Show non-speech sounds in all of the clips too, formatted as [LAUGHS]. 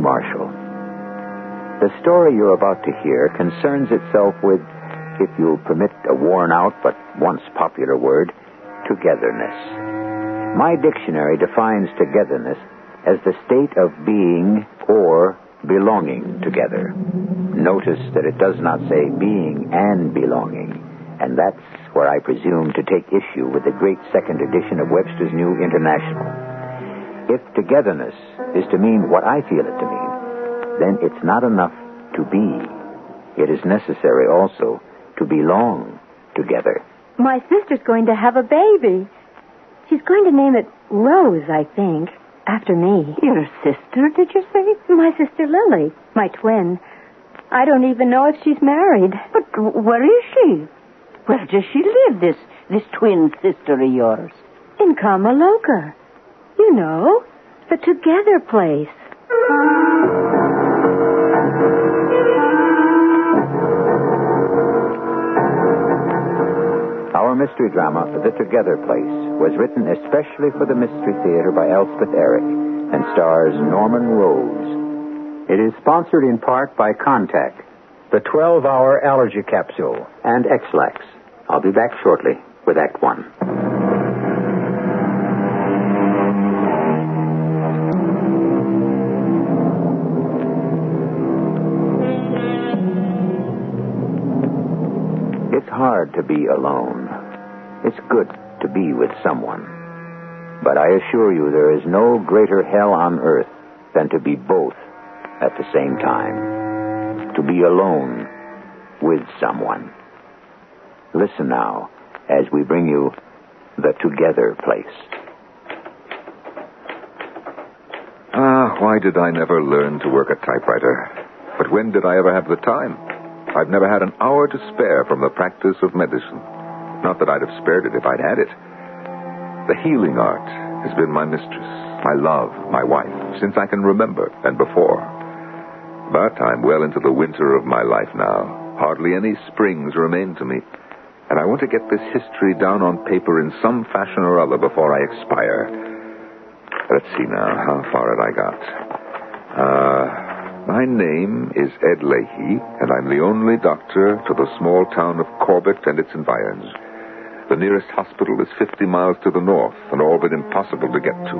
Marshall. The story you're about to hear concerns itself with, if you'll permit a worn out but once popular word, togetherness. My dictionary defines togetherness as the state of being or belonging together. Notice that it does not say being and belonging, and that's where I presume to take issue with the great second edition of Webster's New International. If togetherness is to mean what I feel it to mean, then it's not enough to be. It is necessary also to belong together. My sister's going to have a baby. She's going to name it Rose, I think, after me. Your sister, did you say? My sister Lily, my twin. I don't even know if she's married. But where is she? Where does she live, this this twin sister of yours? In Kamaloka. You know, the Together place. Our mystery drama, The Together Place, was written especially for the Mystery Theater by Elspeth Eric and stars Norman Rose. It is sponsored in part by Contac, the 12 hour allergy capsule, and Ex-Lax. I'll be back shortly with Act One. Hard to be alone. It's good to be with someone. But I assure you there is no greater hell on earth than to be both at the same time. To be alone with someone. Listen now as we bring you the Together Place. Ah, why did I never learn to work a typewriter? But when did I ever have the time? I've never had an hour to spare from the practice of medicine. Not that I'd have spared it if I'd had it. The healing art has been my mistress, my love, my wife, since I can remember and before. But I'm well into the winter of my life now. Hardly any springs remain to me. And I want to get this history down on paper in some fashion or other before I expire. Let's see now. How far had I got? Uh, my name is Ed Leahy, and I'm the only doctor to the small town of Corbett and its environs. The nearest hospital is 50 miles to the north, and all but impossible to get to.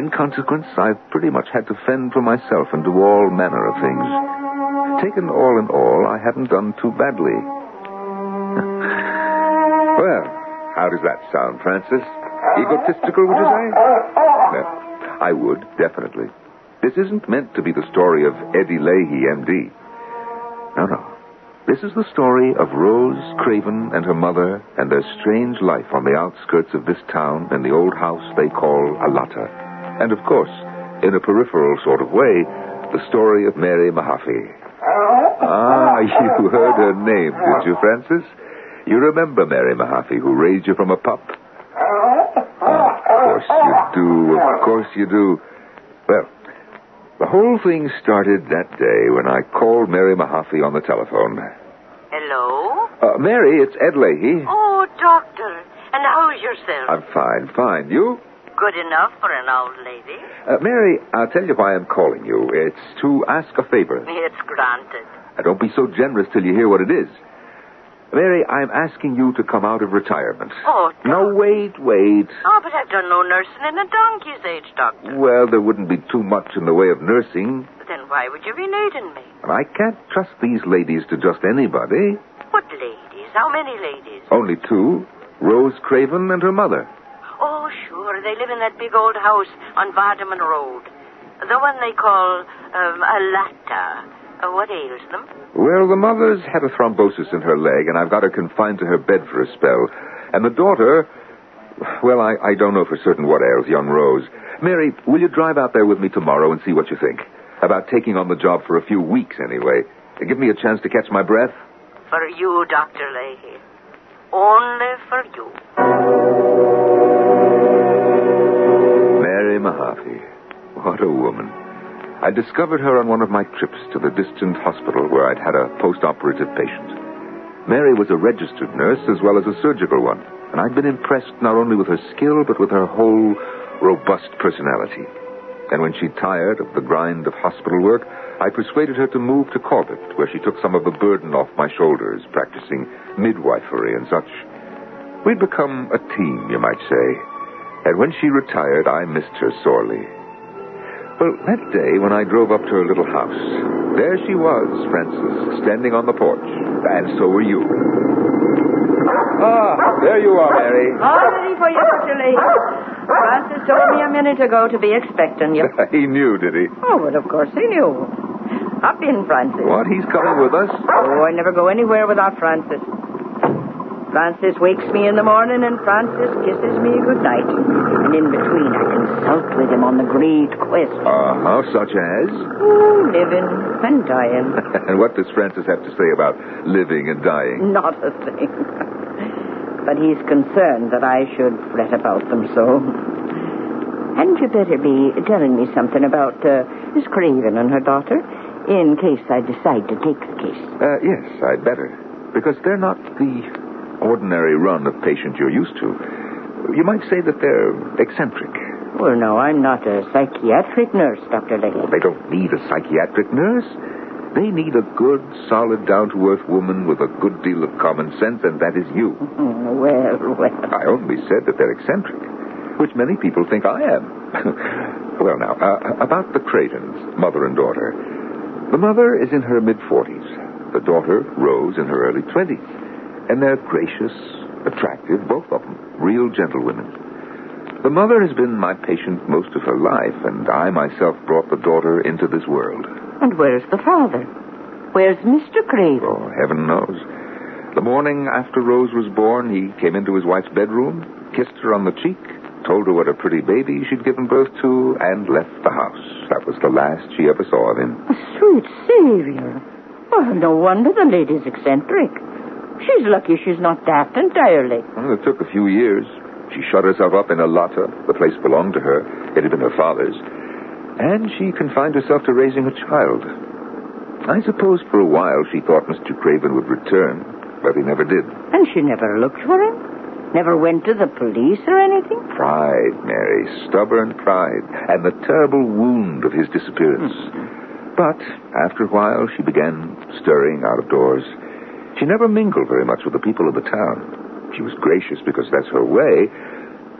In consequence, I've pretty much had to fend for myself and do all manner of things. Taken all in all, I haven't done too badly. [LAUGHS] well, how does that sound, Francis? Egotistical, would you say? Well, I would, definitely. This isn't meant to be the story of Eddie Leahy, M.D. No, no. This is the story of Rose Craven and her mother and their strange life on the outskirts of this town in the old house they call Alata. And, of course, in a peripheral sort of way, the story of Mary Mahaffey. Ah, [LAUGHS] you heard her name, did you, Francis? You remember Mary Mahaffey, who raised you from a pup? Ah, of course you do. Of course you do. Well, the whole thing started that day when I called Mary Mahaffey on the telephone. Hello? Uh, Mary, it's Ed Leahy. Oh, doctor. And how's yourself? I'm fine, fine. You? Good enough for an old lady. Uh, Mary, I'll tell you why I'm calling you. It's to ask a favor. It's granted. Uh, don't be so generous till you hear what it is. Mary, I'm asking you to come out of retirement. Oh, No, wait, wait. Oh, but I've done no nursing in a donkey's age, doctor. Well, there wouldn't be too much in the way of nursing. Then why would you be needing me? And I can't trust these ladies to just anybody. What ladies? How many ladies? Only two Rose Craven and her mother. Oh, sure. They live in that big old house on Vardaman Road. The one they call um, Alata. Uh, what ails them? Well, the mother's had a thrombosis in her leg, and I've got her confined to her bed for a spell. And the daughter, Well, I, I don't know for certain what ails young Rose. Mary, will you drive out there with me tomorrow and see what you think? About taking on the job for a few weeks, anyway. Give me a chance to catch my breath. For you, Dr. Leahy. Only for you. Mary Mahaffey. What a woman. I discovered her on one of my trips to the distant hospital where I'd had a post-operative patient. Mary was a registered nurse as well as a surgical one, and I'd been impressed not only with her skill, but with her whole robust personality. And when she tired of the grind of hospital work, I persuaded her to move to Corbett, where she took some of the burden off my shoulders, practicing midwifery and such. We'd become a team, you might say. And when she retired, I missed her sorely. Well, that day when I drove up to her little house, there she was, Francis, standing on the porch. And so were you. Ah, there you are, Mary. All ready for you, Dr. Leahy. Francis told me a minute ago to be expecting you. [LAUGHS] he knew, did he? Oh, but of course he knew. Up in, Francis. What? He's coming with us? Oh, I never go anywhere without Francis. Francis wakes me in the morning and Francis kisses me good night. And in between, I consult with him on the great quest. Uh-huh, such as? Oh, living and dying. [LAUGHS] and what does Francis have to say about living and dying? Not a thing. but he's concerned that I should fret about them so. And you better be telling me something about uh, Miss Craven and her daughter, in case I decide to take the case. Uh, yes, I'd better. Because they're not the ordinary run of patient you're used to. You might say that they're eccentric. Well, no, I'm not a psychiatric nurse, Dr. Leahy. They don't need a psychiatric nurse. They need a good, solid, down to earth woman with a good deal of common sense, and that is you. [LAUGHS] Well, well. I only said that they're eccentric, which many people think I am. [LAUGHS] well, now, uh, about the Cravens, mother and daughter. The mother is in her mid 40s. The daughter, Rose, in her early 20s. And they're gracious, attractive, both of them. Real gentlewomen. The mother has been my patient most of her life, and I myself brought the daughter into this world. And where's the father? Where's Mr. Craven? Oh, heaven knows. The morning after Rose was born, he came into his wife's bedroom, kissed her on the cheek, told her what a pretty baby she'd given birth to, and left the house. That was the last she ever saw of him. A sweet savior. Well, no wonder the lady's eccentric. She's lucky she's not daft entirely. Well, it took a few years. She shut herself up in Alata. The place belonged to her. It had been her father's. And she confined herself to raising a child. I suppose for a while she thought Mr. Craven would return, but he never did. And she never looked for him? Never went to the police or anything? Pride, Mary, stubborn pride, and the terrible wound of his disappearance. Mm-hmm. But after a while, she began stirring out of doors. She never mingled very much with the people of the town. She was gracious because that's her way,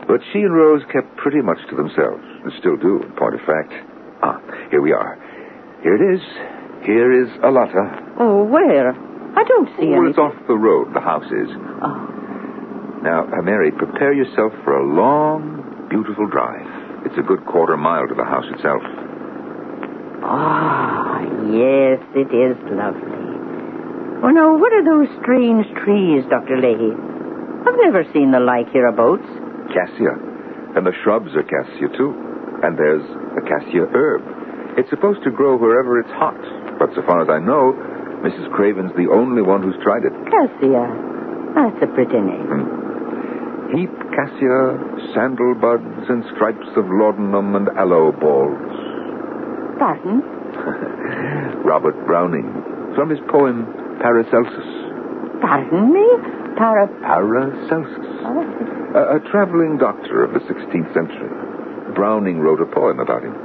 but she and Rose kept pretty much to themselves, and still do, in point of fact. Ah, here we are. Here it is. Here is Alata. Oh, where? I don't see Well, any. it's off the road, the house is. Oh, Now, Mary, prepare yourself for a long, beautiful drive. It's a good quarter mile to the house itself. Ah, yes, it is lovely. Oh, now, what are those strange trees, Dr. Leahy? I've never seen the like hereabouts. Cassia. And the shrubs are cassia, too. And there's a cassia herb. It's supposed to grow wherever it's hot. But so far as I know, Mrs. Craven's the only one who's tried it. Cassia. That's a pretty name. Hmm. Heap cassia, sandal buds, and stripes of labdanum and aloe balls. Pardon? [LAUGHS] Robert Browning, from his poem Paracelsus. Pardon me? Para... Paracelsus. Oh, A, a traveling doctor of the 16th century. Browning wrote a poem about him.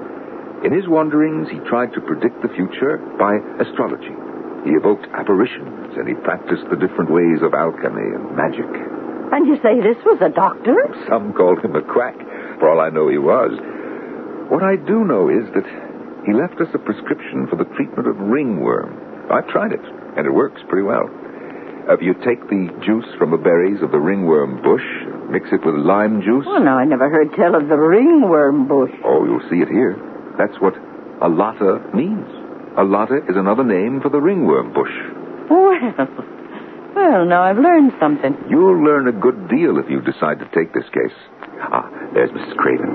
In his wanderings, he tried to predict the future by astrology. He evoked apparitions, and he practiced the different ways of alchemy and magic. and you say this was a doctor? Some called him a quack. For all I know, he was. What I do know is that he left us a prescription for the treatment of ringworm. I've tried it, and it works pretty well. If you take the juice from the berries of the ringworm bush, mix it with lime juice. Oh, no, I never heard tell of the ringworm bush. Oh, you'll see it here. That's what alata means. Alata is another name for the ringworm bush. Well, [LAUGHS] Well, now I've learned something. You'll learn a good deal if you decide to take this case. Ah, there's Mrs. Craven.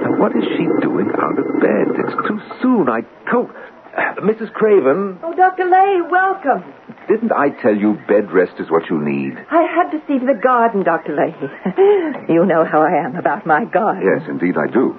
Now, what is she doing out of bed? It's too soon. I told... [SIGHS] Mrs. Craven, Oh, Dr. Leahy, welcome. didn't I tell you bed rest is what you need? I had to see to the garden, Dr. Leahy. [LAUGHS] you know how I am about my garden. Yes, indeed I do.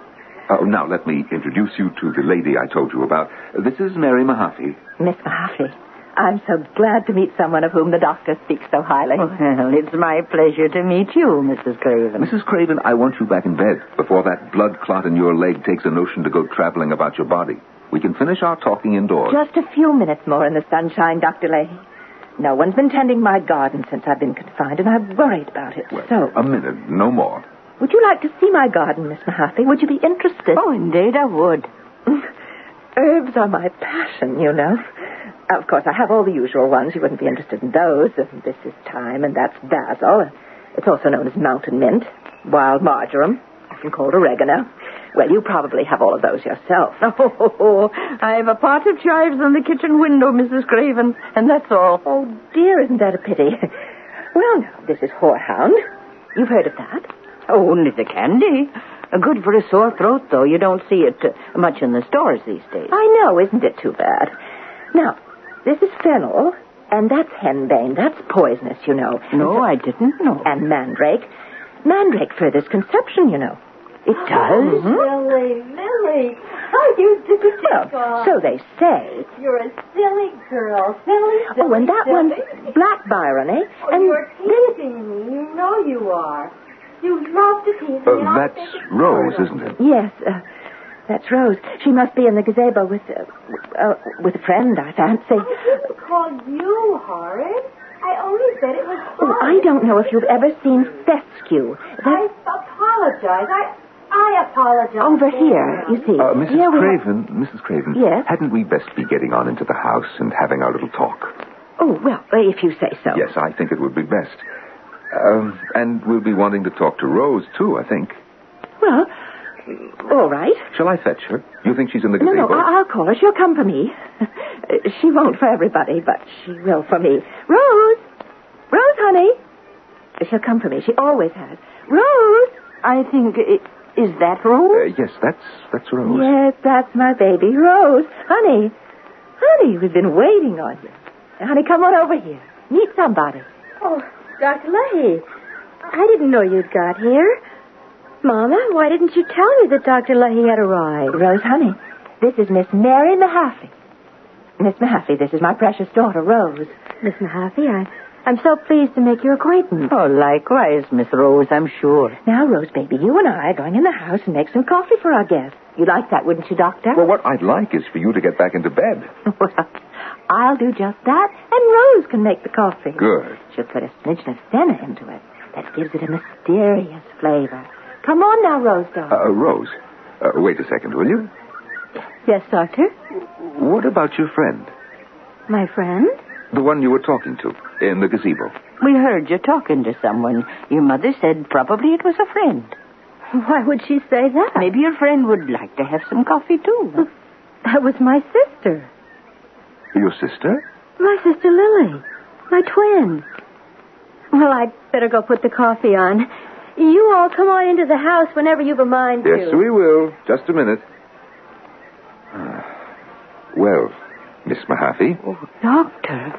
Oh, now let me introduce you to the lady I told you about. This is Mary Mahaffey. Miss Mahaffey, I'm so glad to meet someone of whom the doctor speaks so highly. Oh, well, it's my pleasure to meet you, Mrs. Craven. Mrs. Craven, I want you back in bed before that blood clot in your leg takes a notion to go traveling about your body. We can finish our talking indoors. Just a few minutes more in the sunshine, Dr. Leahy. No one's been tending my garden since I've been confined, and I'm worried about it. Well, so, a minute, no more. would you like to see my garden, Miss Mahaffey? Would you be interested? Oh, indeed I would. [LAUGHS] Herbs are my passion, you know. Of course, I have all the usual ones. You wouldn't be interested in those. This is thyme, and that's basil. It's also known as mountain mint, wild marjoram, often called oregano. Well, you probably have all of those yourself. [LAUGHS] Oh, I have a pot of chives on the kitchen window, Mrs. Craven, and that's all. Oh, dear, isn't that a pity? Well, now, this is horehound. You've heard of that? Oh, only the candy. Good for a sore throat, though. You don't see it uh, much in the stores these days. I know, isn't it too bad? Now, this is fennel, and that's henbane. That's poisonous, you know. No, I didn't know. And mandrake. Mandrake furthers conception, you know. It does. Lily, Lily, how you did do Well, so they say. You're a silly girl, silly, silly Oh, and that silly. one's black bryony, eh? Oh, and you're then teasing me. You know you are. You love to tease me. Uh, and that's Rose, isn't it? Yes, uh, that's Rose. She must be in the gazebo with uh, uh, with a friend, I fancy. I didn't call you Horace. I only said it was Oh, I don't know if you've ever seen fescue. I apologize. I I apologize. over here, you see. Uh, Mrs. Here we have- Craven, Mrs. Craven. Yes? Hadn't we best be getting on into the house and having our little talk? Oh, well, uh, if you say so. Yes, I think it would be best. Um, and we'll be wanting to talk to Rose, too, I think. Well, all right. Shall I fetch her? You think she's in the No, gazebo? no, I- I'll call her. She'll come for me. [LAUGHS] she won't for everybody, but she will for me. Rose! Rose, honey! She'll come for me. She always has. Rose! I think it, is that Uh, Rose? yes, that's that's Rose. Yes, that's my baby, Rose. Honey, honey, we've been waiting on you. Honey, come on over here. Meet somebody. Oh, Dr. Leahy, I didn't know you'd got here. Mama, why didn't you tell me that Dr. Leahy had arrived? Rose, honey, this is Miss Mary Mahaffey. Miss Mahaffey, this is my precious daughter, Rose. Miss Mahaffey, I, I'm so pleased to make your acquaintance. Oh, likewise, Miss Rose, I'm sure. Now, Rose, baby, you and I are going in the house and make some coffee for our guests. You'd like that, wouldn't you, Doctor? Well, what I'd like is for you to get back into bed. [LAUGHS] Well, I'll do just that, and Rose can make the coffee. Good. She'll put a smidgen of senna into it. That gives it a mysterious flavor. Come on now, Rose, darling. Uh, Rose, uh, wait a second, will you? Yes, Doctor? What about your friend? My friend? The one you were talking to in the gazebo. We heard you talking to someone. Your mother said probably it was a friend. Why would she say that? Maybe your friend would like to have some coffee, too. That was my sister. Your sister? My sister Lily. My twin. Well, I'd better go put the coffee on. You all come on into the house whenever you've a mind Yes, to. we will. Just a minute. Ah. Well, Miss Mahaffey, Oh, Doctor.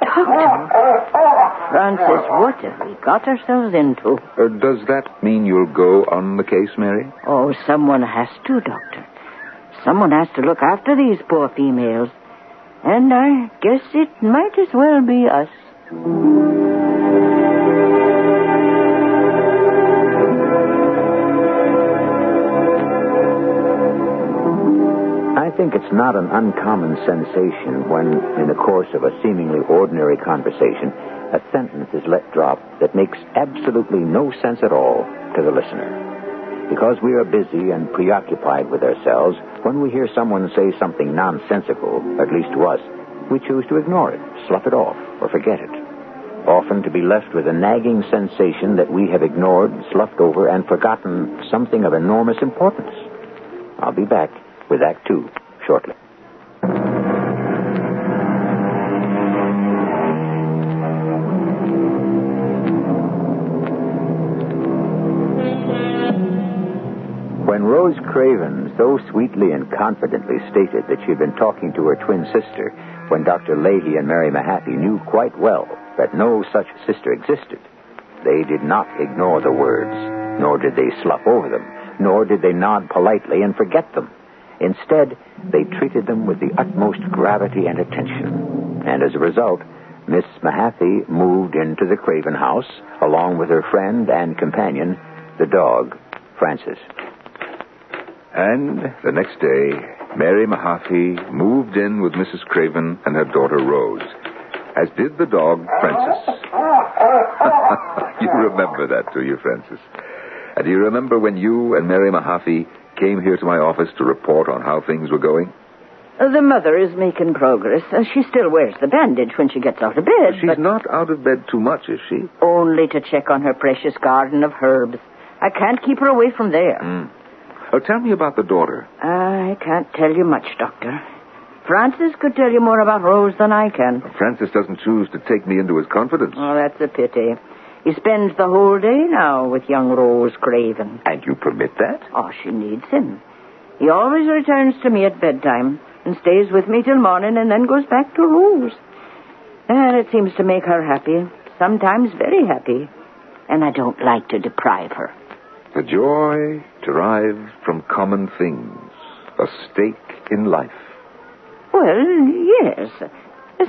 Doctor. Francis, what have we got ourselves into? uh, does that mean you'll go on the case, Mary? Oh, someone has to, Doctor. Someone has to look after these poor females. And I guess it might as well be us. Think it's not an uncommon sensation when, in the course of a seemingly ordinary conversation, a sentence is let drop that makes absolutely no sense at all to the listener. Because we are busy and preoccupied with ourselves, when we hear someone say something nonsensical, at least to us, we choose to ignore it, slough it off, or forget it. Often to be left with a nagging sensation that we have ignored, sloughed over, and forgotten something of enormous importance. I'll be back with Act Two shortly. When Rose Craven so sweetly and confidently stated that she had been talking to her twin sister when Dr. Leahy and Mary Mahaffey knew quite well that no such sister existed, they did not ignore the words, nor did they slough over them, nor did they nod politely and forget them. Instead, they treated them with the utmost gravity and attention. And as a result, Miss Mahaffey moved into the Craven house along with her friend and companion, the dog, Francis. And the next day, Mary Mahaffey moved in with Mrs. Craven and her daughter Rose, as did the dog Francis. [LAUGHS] you remember that, do you, Francis? And do you remember when you and Mary Mahaffey came here to my office to report on how things were going? The mother is making progress. Uh, She still wears the bandage when she gets out of bed, She's but not out of bed too much, is she? only to check on her precious garden of herbs. I can't keep her away from there. Hmm. Oh, tell me about the daughter. I can't tell you much, Doctor. Francis could tell you more about Rose than I can. Francis doesn't choose to take me into his confidence. Oh, that's a pity. He spends the whole day now with young Rose Craven. And you permit that? Oh, she needs him. He always returns to me at bedtime and stays with me till morning and then goes back to Rose. And it seems to make her happy, sometimes very happy. And I don't like to deprive her. The joy derived from common things, a stake in life. Well, yes,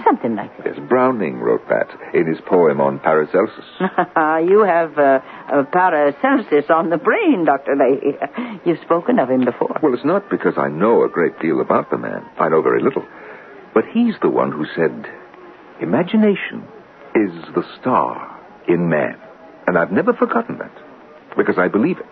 something like that. Yes, Browning wrote that in his poem on Paracelsus. [LAUGHS] you have uh, uh, Paracelsus on the brain, Dr. Leahy. You've spoken of him before. Well, it's not because I know a great deal about the man. I know very little. But he's the one who said, Imagination is the star in man. And I've never forgotten that, because I believe it.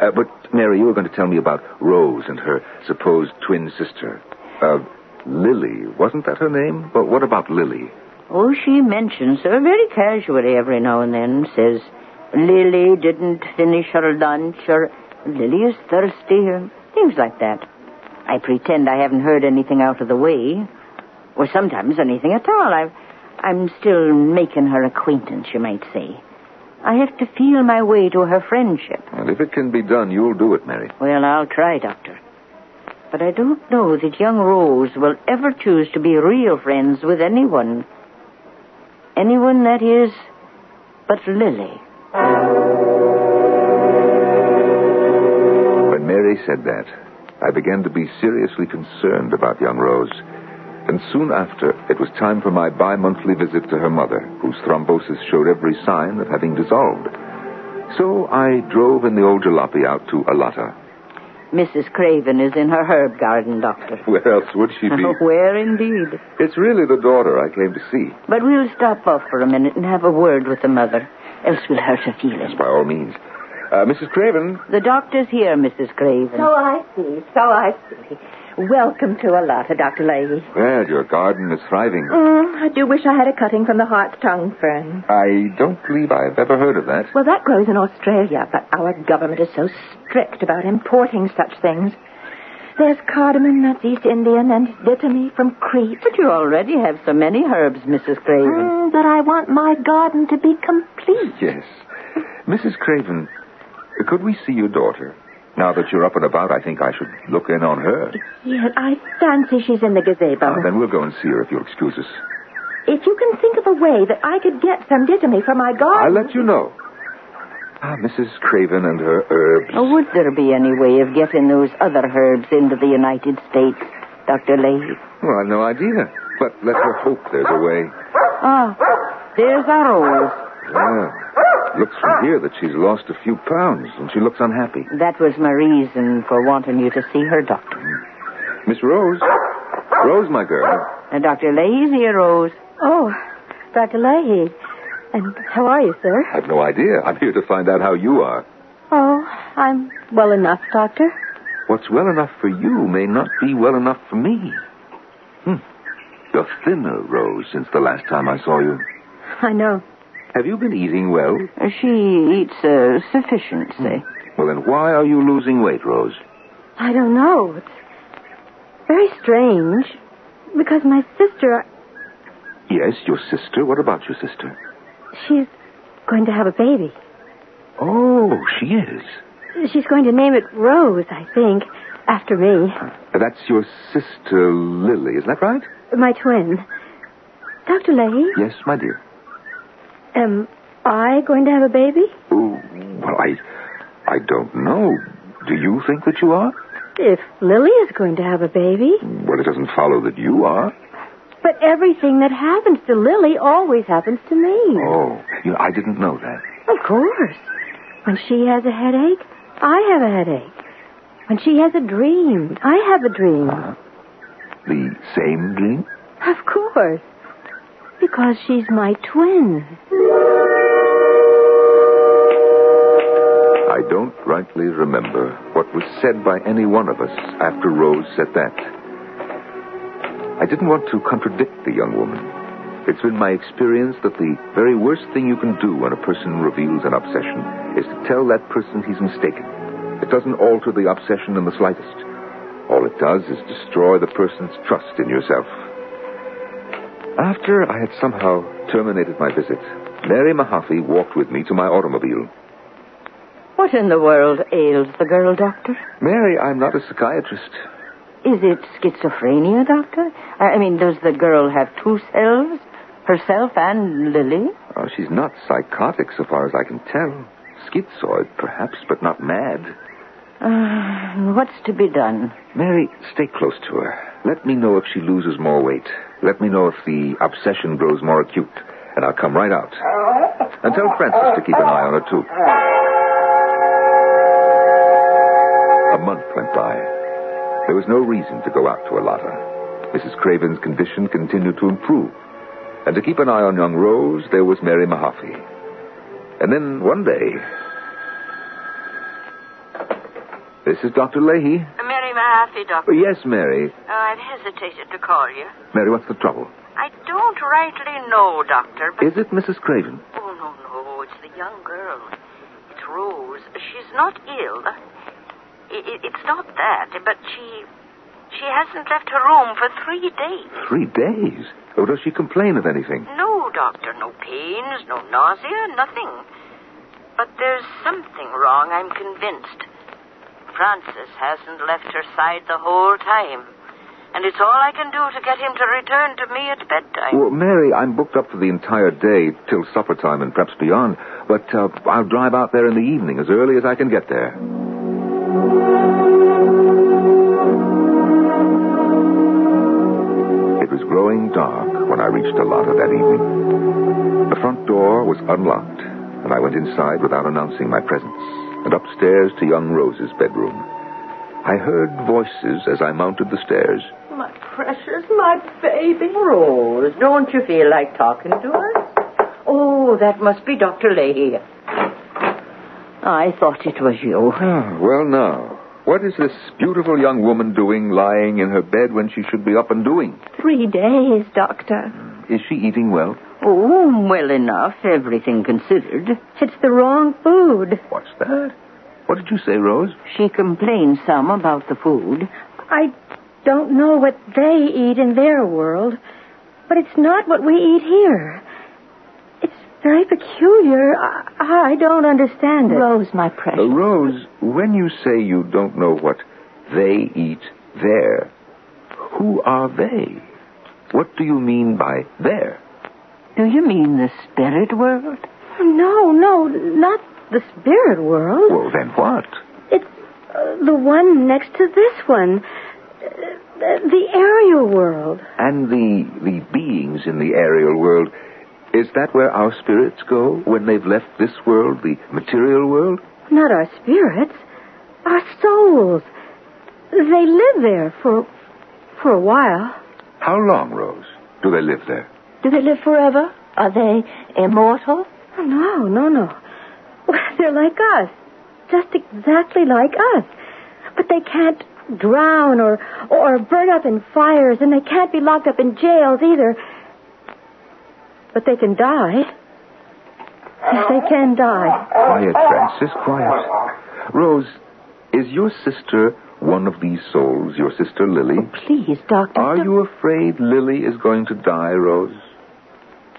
Uh, but, Mary, you were going to tell me about Rose and her supposed twin sister. Uh, Lily, wasn't that her name? But what about Lily? Oh, she mentions her very casually every now and then. Says, Lily didn't finish her lunch, or Lily is thirsty, or things like that. I pretend I haven't heard anything out of the way, or sometimes anything at all. I've, I'm still making her acquaintance, you might say. I have to feel my way to her friendship. And if it can be done, you'll do it, Mary. Well, I'll try, Doctor. But I don't know that young Rose will ever choose to be real friends with anyone. Anyone, that is, but Lily. When Mary said that, I began to be seriously concerned about young Rose. And soon after, it was time for my bi monthly visit to her mother, whose thrombosis showed every sign of having dissolved. So I drove in the old jalopy out to Alata. Mrs. Craven is in her herb garden, Doctor. Where else would she be? [LAUGHS] Where indeed? It's really the daughter I came to see. But we'll stop off for a minute and have a word with the mother, else we'll hurt her feelings. By all means. Uh, Mrs. Craven, The doctor's here, Mrs. Craven. So I see, so I see. Welcome to Alata, Dr. Leahy. well, your garden is thriving. Mm, I do wish I had a cutting from the hart's tongue fern. I don't believe I've ever heard of that. Well, that grows in Australia, but our government is so strict about importing such things. There's cardamom, that's East Indian, and dittany from Crete. But you already have so many herbs, Mrs. Craven. Mm, but I want my garden to be complete. Yes. Mrs. Craven, could we see your daughter? Now that you're up and about, I think I should look in on her. Yes, I fancy she's in the gazebo. Ah, then we'll go and see her if you'll excuse us. If you can think of a way that I could get some dittany for my garden. I'll let you know. Ah, Mrs. Craven and her herbs. Oh, would there be any way of getting those other herbs into the United States, Dr. Leahy? Well, I've no idea. But let her hope there's a way. Ah, there's our Rose. Yeah. Looks from here that she's lost a few pounds, and she looks unhappy. That was my reason for wanting you to see her, Doctor. Miss Rose? Rose, my girl. And Dr. Leahy's here, Rose. Oh, Dr. Leahy. And how are you, sir? I've no idea. I'm here to find out how you are. Oh, I'm well enough, Doctor. What's well enough for you may not be well enough for me. Hmm. You're thinner, Rose, since the last time I saw you. I know. Have you been eating well? Uh, She eats uh, sufficiency. Well, then why are you losing weight, Rose? I don't know. It's very strange. Because my sister, Yes, your sister. What about your sister? she's going to have a baby. Oh, she is. She's going to name it Rose, I think, after me. That's your sister, Lily, isn't that right? My twin. Dr. Leahy, Yes, my dear. Am I going to have a baby? Oh, well, I, I don't know. Do you think that you are? If Lily is going to have a baby. Well, it doesn't follow that you are. But everything that happens to Lily always happens to me. Oh, you know, I didn't know that. Of course. When she has a headache, I have a headache. When she has a dream, I have a dream. Uh-huh. The same dream? Of course. Because she's my twin. I don't rightly remember what was said by any one of us after Rose said that. I didn't want to contradict the young woman. It's been my experience that the very worst thing you can do when a person reveals an obsession is to tell that person he's mistaken. It doesn't alter the obsession in the slightest. All it does is destroy the person's trust in yourself. After I had somehow terminated my visit, Mary Mahaffey walked with me to my automobile. What in the world ails the girl, Doctor? Mary, I'm not a psychiatrist. Is it schizophrenia, Doctor? I mean, does the girl have two selves? Herself and Lily? Oh, she's not psychotic so far as I can tell. Schizoid, perhaps, but not mad. Uh, what's to be done? Mary, stay close to her. Let me know if she loses more weight. Let me know if the obsession grows more acute, and I'll come right out. And tell Francis to keep an eye on her, too. A month went by. There was no reason to go out to Alata. Mrs. Craven's condition continued to improve. And to keep an eye on young Rose, there was Mary Mahaffey. And then one day. This is Dr. Leahy. Doctor. Yes, Mary. Oh, I've hesitated to call you. Mary, what's the trouble? I don't rightly know, Doctor, but... Is it Mrs. Craven? Oh, no, no. It's the young girl. It's Rose. She's not ill. It's not that, but she... She hasn't left her room for three days. Three days. Oh, does she complain of anything? No, Doctor. No pains, no nausea, nothing. But there's something wrong, I'm convinced. Francis hasn't left her side the whole time. And it's all I can do to get him to return to me at bedtime. Well, Mary, I'm booked up for the entire day till supper time and perhaps beyond. But uh, I'll drive out there in the evening as early as I can get there. It was growing dark when I reached Alata that evening. The front door was unlocked, and I went inside without announcing my presence, and upstairs to young Rose's bedroom. I heard voices as I mounted the stairs. My precious, my baby Rose. Don't you feel like talking to us? Oh, that must be Dr. Leahy. I thought it was you. Ah, well, now, what is this beautiful young woman doing lying in her bed when she should be up and doing? Three days, Doctor. Is she eating well? Oh, well enough, everything considered. It's the wrong food. What's that? What did you say, Rose? She complained some about the food. I don't know what they eat in their world, but it's not what we eat here. It's very peculiar. I, I don't understand it. Rose, my Uh, precious. Rose, when you say you don't know what they eat there, who are they? What do you mean by there? Do you mean the spirit world? No, no, not the spirit world. Well, then what? It's uh, the one next to this one. Uh, the aerial world. And the the beings in the aerial world, is that where our spirits go when they've left this world, the material world? Not our spirits, our souls. They live there for for a while. How long, Rose, do they live there? Do they live forever? Are they immortal? Oh, no, no, no. Well, they're like us. Just exactly like us. But they can't drown or or burn up in fires, and they can't be locked up in jails either. But they can die. They can die. Quiet, Francis, quiet. Rose, is your sister one of these souls, your sister Lily? Oh, please, Doctor. Are don't- you afraid Lily is going to die, Rose?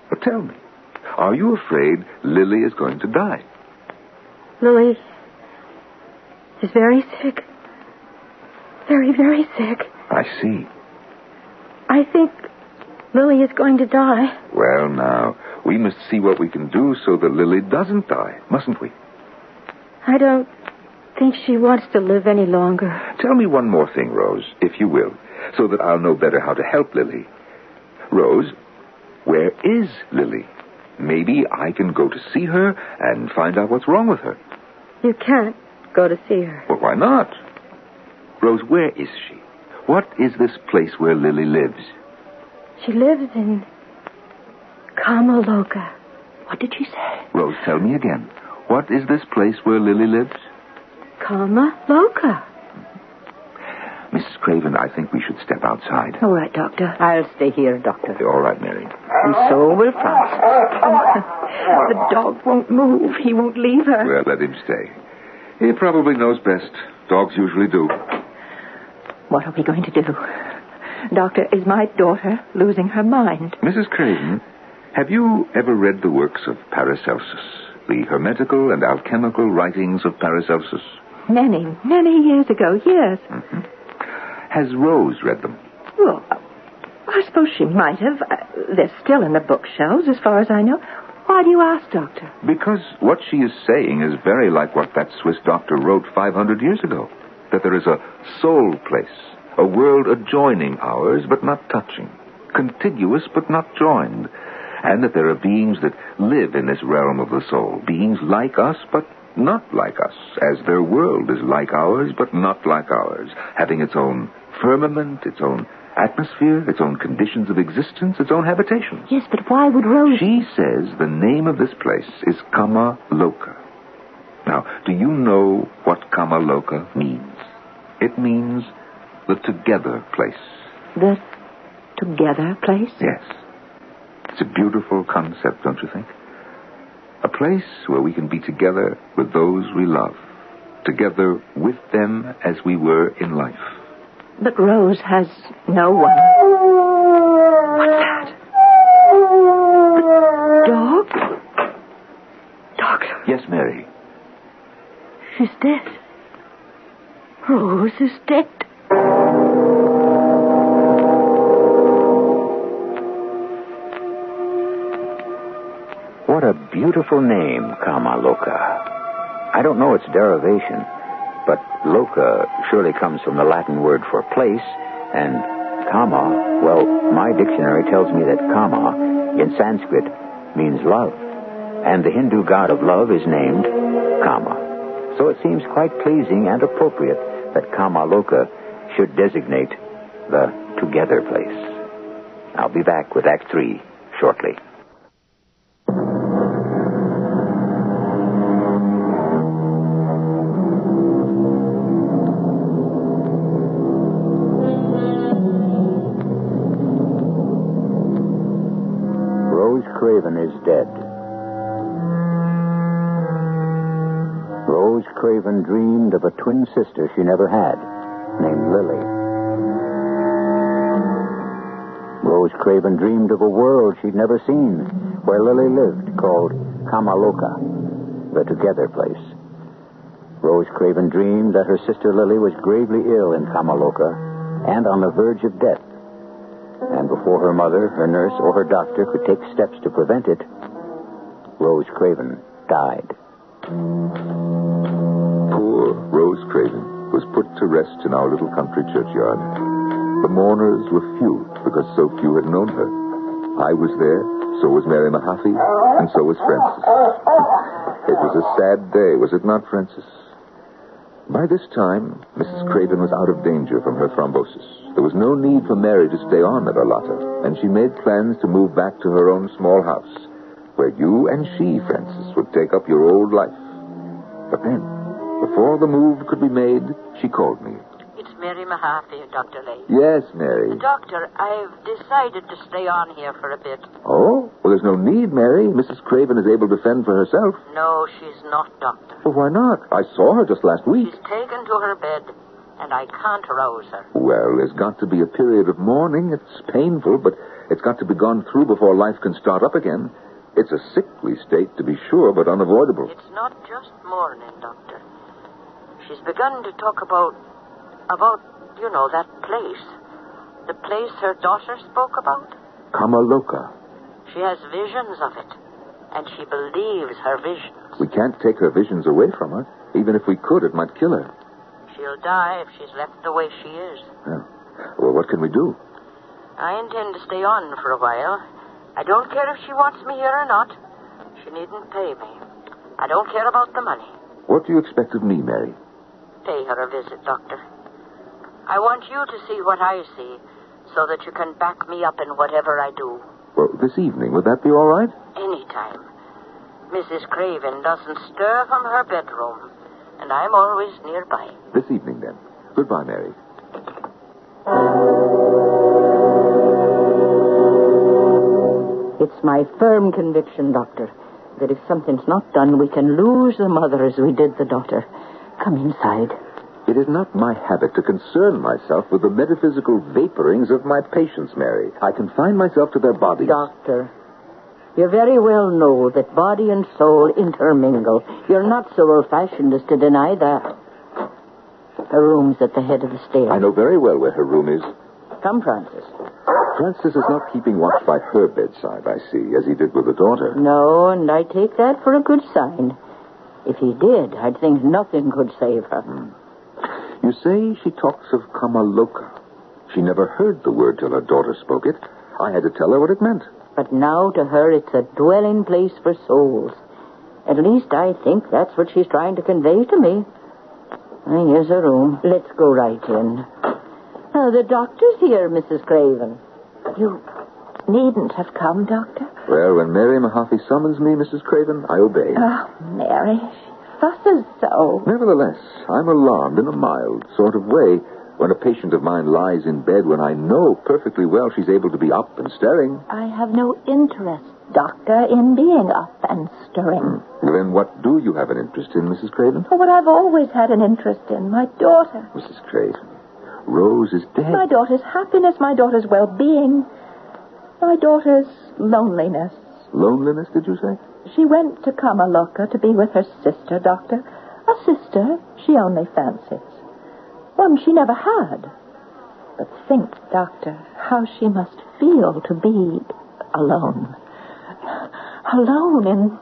But tell me, are you afraid Lily is going to die? Lily. is very sick. Very, very sick. I see. I think Lily is going to die. Well, now, we must see what we can do so that Lily doesn't die, mustn't we? I don't think she wants to live any longer. Tell me one more thing, Rose, if you will, so that I'll know better how to help Lily. Rose, where is Lily? Maybe I can go to see her and find out what's wrong with her. You can't go to see her. Well, why not? Rose, where is she? What is this place where Lily lives? She lives in Kamaloka. What did she say? Rose, tell me again. What is this place where Lily lives? Kamaloka. Mrs. Craven, I think we should step outside. All right, Doctor. I'll stay here, Doctor. All right, Mary. And so will Francis. [LAUGHS] the dog won't move. He won't leave her. Well, let him stay. He probably knows best. Dogs usually do. What are we going to do? Doctor, is my daughter losing her mind? Mrs. Craven, have you ever read the works of Paracelsus? The hermetical and alchemical writings of Paracelsus? Many, many years ago, yes. Mm-hmm. Has Rose read them? Well, I suppose she might have. Uh, they're still in the bookshelves, as far as I know. Why do you ask, Doctor? Because what she is saying is very like what that Swiss doctor wrote 500 years ago. That there is a soul place, a world adjoining ours but not touching, contiguous but not joined, and that there are beings that live in this realm of the soul, beings like us but not like us, as their world is like ours but not like ours, having its own firmament, its own atmosphere, its own conditions of existence, its own habitation. Yes, but why would Rose... She says the name of this place is Kama Loka. Now, do you know what Kama Loka means? It means the together place. The together place? Yes. It's a beautiful concept, don't you think? A place where we can be together with those we love, together with them as we were in life. But Rose has no one. What's that? The dog? Doctor, Yes, Mary. she's dead. Rose is dead. What a beautiful name, Kama Loka. I don't know its derivation, but Loka surely comes from the Latin word for place, and Kama, well, my dictionary tells me that Kama in Sanskrit means love, and the Hindu god of love is named Kama. So it seems quite pleasing and appropriate that Kama Loka should designate the together place. I'll be back with Act Three shortly. Is dead. Rose Craven dreamed of a twin sister she never had, named Lily. Rose Craven dreamed of a world she'd never seen, where Lily lived, called Kamaloka, the together place. Rose Craven dreamed that her sister Lily was gravely ill in Kamaloka and on the verge of death. And before her mother, her nurse, or her doctor could take steps to prevent it, Rose Craven died. Poor Rose Craven was put to rest in our little country churchyard. The mourners were few because so few had known her. I was there, so was Mary Mahaffey, and so was Francis. It was a sad day, was it not, Francis? By this time, Mrs. Craven was out of danger from her thrombosis. There was no need for Mary to stay on at Alata, and she made plans to move back to her own small house, where you and she, Francis, would take up your old life. But then, before the move could be made, she called me. It's Mary Mahaffey, Dr. Lane. Yes, Mary. Doctor, I've decided to stay on here for a bit. Oh? Well, there's no need, Mary. Mrs. Craven is able to fend for herself. No, she's not, Doctor. Well, why not? I saw her just last week. She's taken to her bed, and I can't rouse her. Well, there's got to be a period of mourning. It's painful, but it's got to be gone through before life can start up again. It's a sickly state, to be sure, but unavoidable. It's not just mourning, Doctor. She's begun to talk about, about, you know, that place. The place her daughter spoke about. Kamaloka. She has visions of it, and she believes her visions. We can't take her visions away from her. Even if we could, it might kill her. She'll die if she's left the way she is. Yeah. Well, what can we do? I intend to stay on for a while. I don't care if she wants me here or not. She needn't pay me. I don't care about the money. What do you expect of me, Mary? Pay her a visit, Doctor. I want you to see what I see so that you can back me up in whatever I do. Well, this evening, would that be all right? Any time. Mrs. Craven doesn't stir from her bedroom, and I'm always nearby. This evening, then. Goodbye, Mary. It's my firm conviction, Doctor, that if something's not done, we can lose the mother as we did the daughter. Come inside. It is not my habit to concern myself with the metaphysical vaporings of my patients, Mary. I confine myself to their bodies. Doctor, you very well know that body and soul intermingle. You're not so old fashioned as to deny that. Her room's at the head of the stairs. I know very well where her room is. Come, Francis. Francis is not keeping watch by her bedside, I see, as he did with the daughter. No, and I take that for a good sign. If he did, I'd think nothing could save her. Hmm. You say she talks of Kamaloka. She never heard the word till her daughter spoke it. I had to tell her what it meant. But now to her it's a dwelling place for souls. At least I think that's what she's trying to convey to me. Here's her room. Let's go right in. Oh, the doctor's here, Mrs. Craven. You needn't have come, Doctor. Well, when Mary Mahaffey summons me, Mrs. Craven, I obey. Oh, Mary, fusses so. Nevertheless, I'm alarmed in a mild sort of way when a patient of mine lies in bed when I know perfectly well she's able to be up and stirring. I have no interest, Doctor, in being up and stirring. Hmm. Well, then what do you have an interest in, Mrs. Craven? For what I've always had an interest in, my daughter. Mrs. Craven, Rose is dead. My daughter's happiness, my daughter's well-being, my daughter's loneliness. Loneliness, did you say? She went to Kamaloka to be with her sister, Doctor. A sister she only fancies. One she never had. But think, Doctor, how she must feel to be alone. Alone in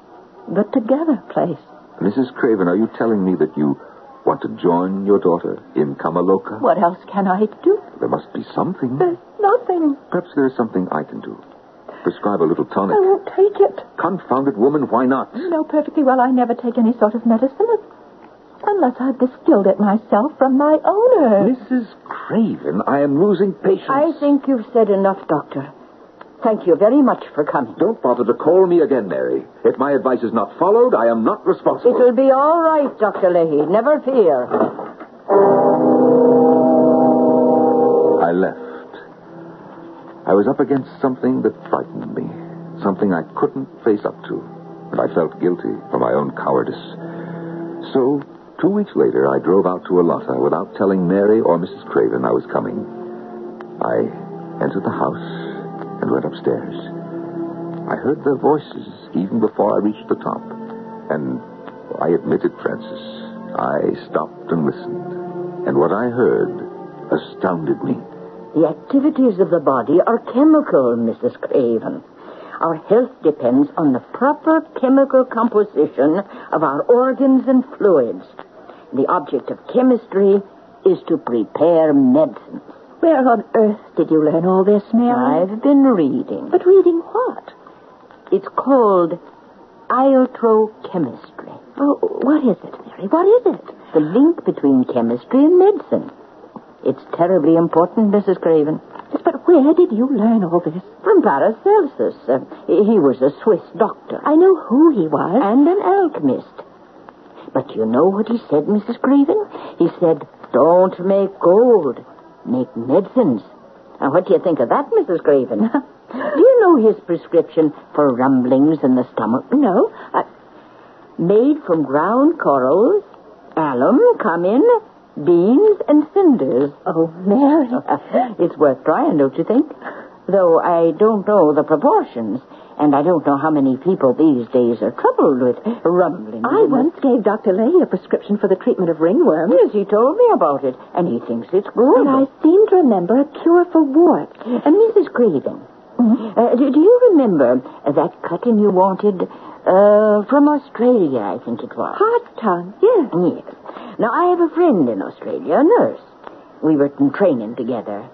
the together place. Mrs. Craven, are you telling me that you want to join your daughter in Kamaloka? What else can I do? There must be something. There's nothing. Perhaps there is something I can do. Prescribe a little tonic. I won't take it. Confounded woman, why not? You know perfectly well I never take any sort of medicine unless I've distilled it myself from my own. Mrs. Craven, I am losing patience. I think you've said enough, Doctor. Thank you very much for coming. Don't bother to call me again, Mary. If my advice is not followed, I am not responsible. It'll be all right, Dr. Leahy. Never fear. I was up against something that frightened me, something I couldn't face up to, and I felt guilty for my own cowardice. So, two weeks later, I drove out to Alata without telling Mary or Mrs. Craven I was coming. I entered the house and went upstairs. I heard their voices even before I reached the top, and I admitted, Francis, I stopped and listened, and what I heard astounded me. The activities of the body are chemical, Mrs. Craven. Our health depends on the proper chemical composition of our organs and fluids. The object of chemistry is to prepare medicines. Where on earth did you learn all this, Mary? I've been reading. But reading what? It's called iatrochemistry. Oh, what is it, Mary? What is it? The link between chemistry and medicine. It's terribly important, Mrs. Craven. Yes, but where did you learn all this? From Paracelsus. Uh, he was a Swiss doctor. I know who he was. And an alchemist. But you know what he said, Mrs. Craven? He said, don't make gold, make medicines. Now, what do you think of that, Mrs. Craven? [LAUGHS] do you know his prescription for rumblings in the stomach? No. I... Made from ground corals, alum, cumin, beans, and cinders. Oh, Mary. [LAUGHS] it's worth trying, don't you think? Though I don't know the proportions. And I don't know how many people these days are troubled with rumbling. I once gave Dr. Leahy a prescription for the treatment of ringworm. Yes, he told me about it, and he thinks it's good. And I seem to remember a cure for warts. And Mrs. Craven, uh, do, do you remember that cutting you wanted uh, from Australia, I think it was? Heart tongue, yes. Yes. Now, I have a friend in Australia, a nurse. We were in training together.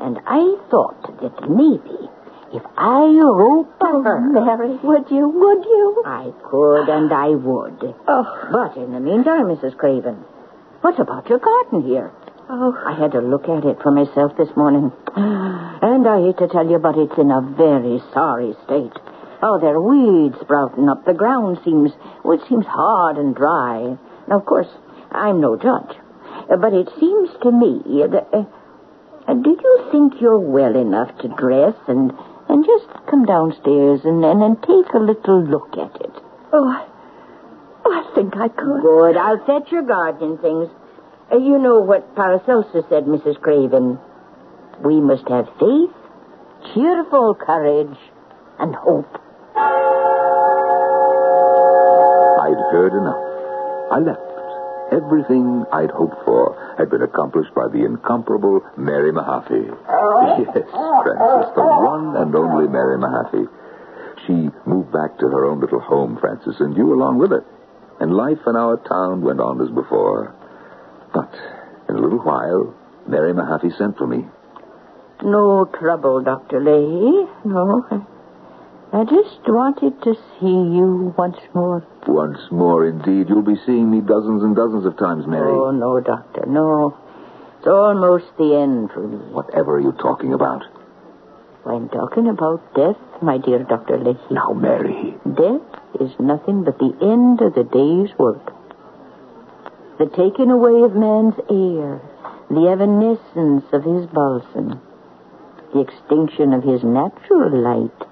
And I thought that maybe if I wrote to Oh, her... Mary, would you? Would you? I could and I would. Oh. But in the meantime, Mrs. Craven, what about your garden here? Oh, I had to look at it for myself this morning. And I hate to tell you, but it's in a very sorry state. Oh, there are weeds sprouting up. The ground seems, well, it seems hard and dry. Now, of course, I'm no judge. But it seems to me that... Uh, uh, do you think you're well enough to dress and and just come downstairs and, and, and take a little look at it? oh, I, oh, I think I could. Good. I'll fetch your gardening things. Uh, you know what Paracelsus said, Mrs. Craven. We must have faith, cheerful courage, and hope. I'd heard enough. I left. Everything I'd hoped for had been accomplished by the incomparable Mary Mahaffey. Uh-huh. [LAUGHS] Yes, Francis, the uh-huh. one and only Mary Mahaffey. She moved back to her own little home, Francis, and you along with her. And life in our town went on as before. But in a little while, Mary Mahaffey sent for me. No trouble, Dr. Leahy. No. I- just wanted to see you once more. Once more, indeed. You'll be seeing me dozens and dozens of times, Mary. Oh, no, Doctor, no. It's almost the end for me. Whatever are you talking about? I'm talking about death, my dear Dr. Leahy. Now, Mary. Death is nothing but the end of the day's work. The taking away of man's air, the evanescence of his balsam, the extinction of his natural light,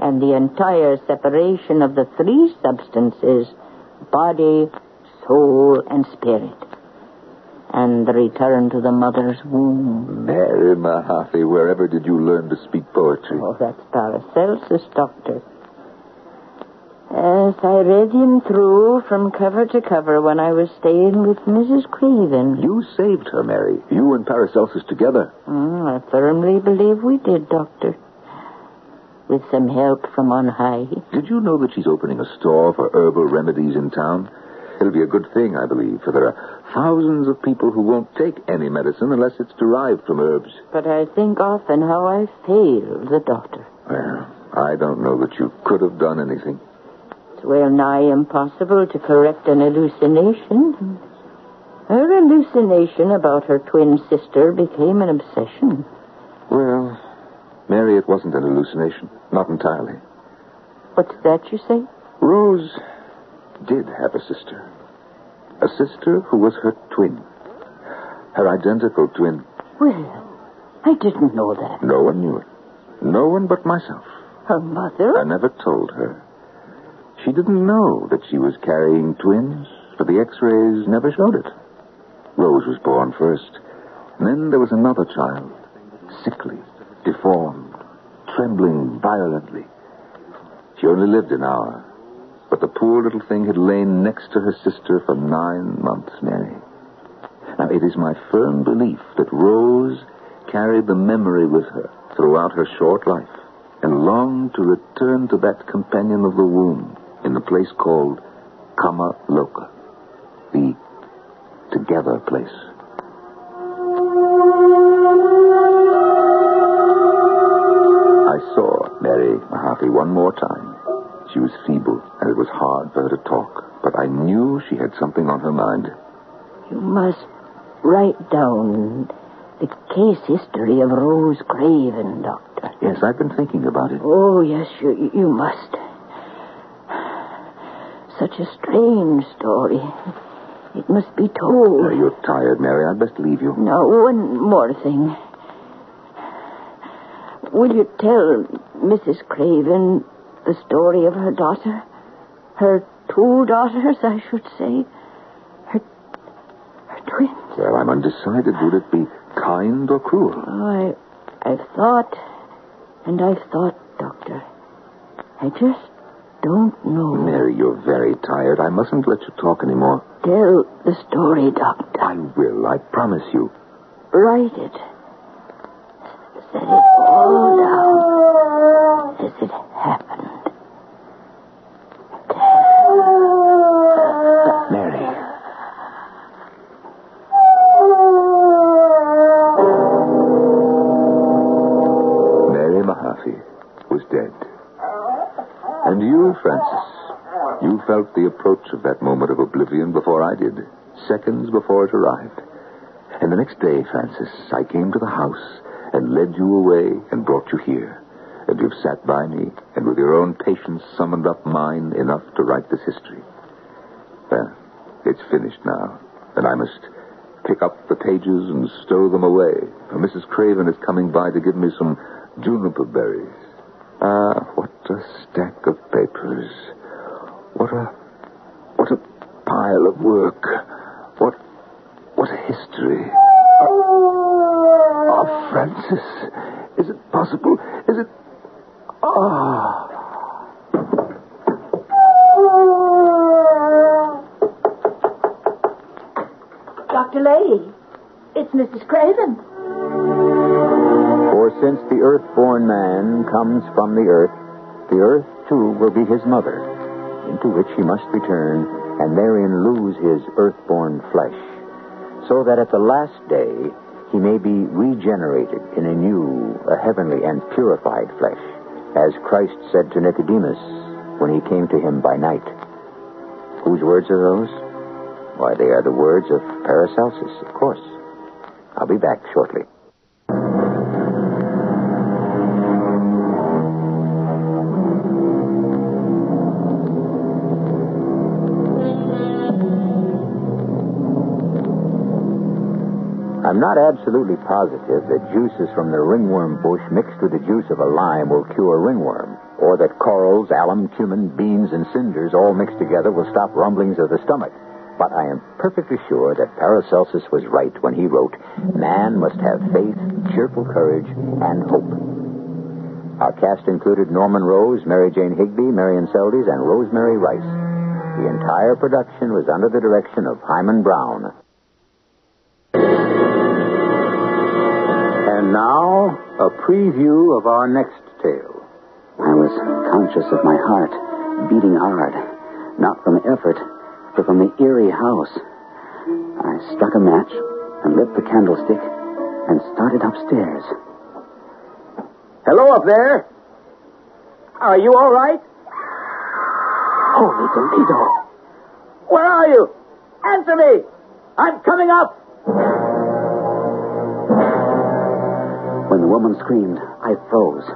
and the entire separation of the three substances body, soul, and spirit, and the return to the mother's womb. Mary Mahaffey, wherever did you learn to speak poetry? Oh, that's Paracelsus, Doctor. Yes, I read him through from cover to cover when I was staying with Mrs. Craven. You saved her, Mary. You and Paracelsus together. Mm, I firmly believe we did, Doctor. With some help from on high. Did you know that she's opening a store for herbal remedies in town? It'll be a good thing, I believe, for there are thousands of people who won't take any medicine unless it's derived from herbs. But I think often how I failed the doctor. Well, I don't know that you could have done anything. It's well nigh impossible to correct an hallucination. Her hallucination about her twin sister became an obsession. Well, Mary, it wasn't an hallucination. Not entirely. What's that you say? Rose did have a sister. A sister who was her twin. Her identical twin. Well, I didn't know that. No one knew it. No one but myself. Her mother? I never told her. She didn't know that she was carrying twins, for the x-rays never showed it. Rose was born first. And then there was another child, sickly, deformed, trembling violently. She only lived an hour, but the poor little thing had lain next to her sister for nine months, Mary. Now, it is my firm belief that Rose carried the memory with her throughout her short life and longed to return to that companion of the womb in the place called Kama Loka, the together place. Mahaffey one more time. She was feeble, and it was hard for her to talk, but I knew she had something on her mind. You must write down the case history of Rose Craven, Doctor. Yes, I've been thinking about it. Oh, yes, you, you must. Such a strange story. It must be told. Uh, you're tired, Mary. I'd best leave you. No, one more thing. Will you tell Mrs. Craven the story of her daughter? Her two daughters, I should say. Her, her twins. Well, I'm undecided. Would it be kind or cruel? Oh, I, I've thought, and I've thought, Doctor. I just don't know. Mary, you're very tired. I mustn't let you talk anymore. Tell the story, Doctor. I will, I promise you. Write it. Mary. Mary Mahaffey was dead. And you, Francis, you felt the approach of that moment of oblivion before I did, seconds before it arrived. And the next day, Francis, I came to the house and led you away and brought you here. And you've sat by me and with your own patience summoned up mine enough to write this history. Well, it's finished now, and I must pick up the pages and stow them away. For Mrs. Craven is coming by to give me some juniper berries. Ah, what a stack of papers. What a what a pile of work. What what a history. Oh, oh Francis. Is it possible? Is it Ah. Dr. Leahy, it's Mrs. Craven. For since the earth-born man comes from the earth, the earth too will be his mother, into which he must return and therein lose his earth-born flesh, so that at the last day he may be regenerated in a new, a heavenly and purified flesh, as Christ said to Nicodemus when he came to him by night. Whose words are those? Why, they are the words of Paracelsus, of course. I'll be back shortly. I'm not absolutely positive that juices from the ringworm bush mixed with the juice of a lime will cure ringworm, or that corals, alum, cumin, beans, and cinders all mixed together will stop rumblings of the stomach. But I am perfectly sure that Paracelsus was right when he wrote, Man must have faith, cheerful courage, and hope. Our cast included Norman Rose, Mary Jane Higby, Marion Seldes, and Rosemary Rice. The entire production was under the direction of Himan Brown. Now, a preview of our next tale. I was conscious of my heart beating hard, not from effort, but from the eerie house. I struck a match and lit the candlestick and started upstairs. Hello up there. Are you all right? Holy Toledo! Where are you? Answer me. I'm coming up. Woman screamed, I froze.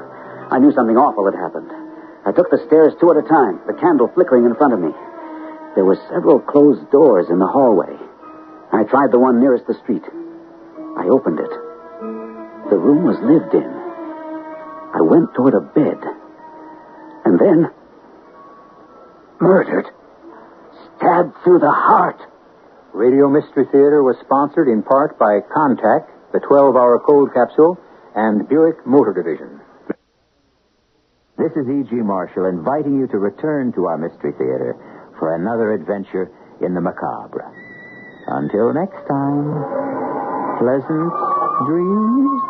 I knew something awful had happened. I took the stairs two at a time, the candle flickering in front of me. There were several closed doors in the hallway. I tried the one nearest the street. I opened it. The room was lived in. I went toward a bed. And then. Murdered. Stabbed through the heart. Radio Mystery Theater was sponsored in part by Contac, the 12 hour cold capsule, and Buick Motor Division. This is E.G. Marshall inviting you to return to our Mystery Theater for another adventure in the macabre. Until next time, pleasant dreams.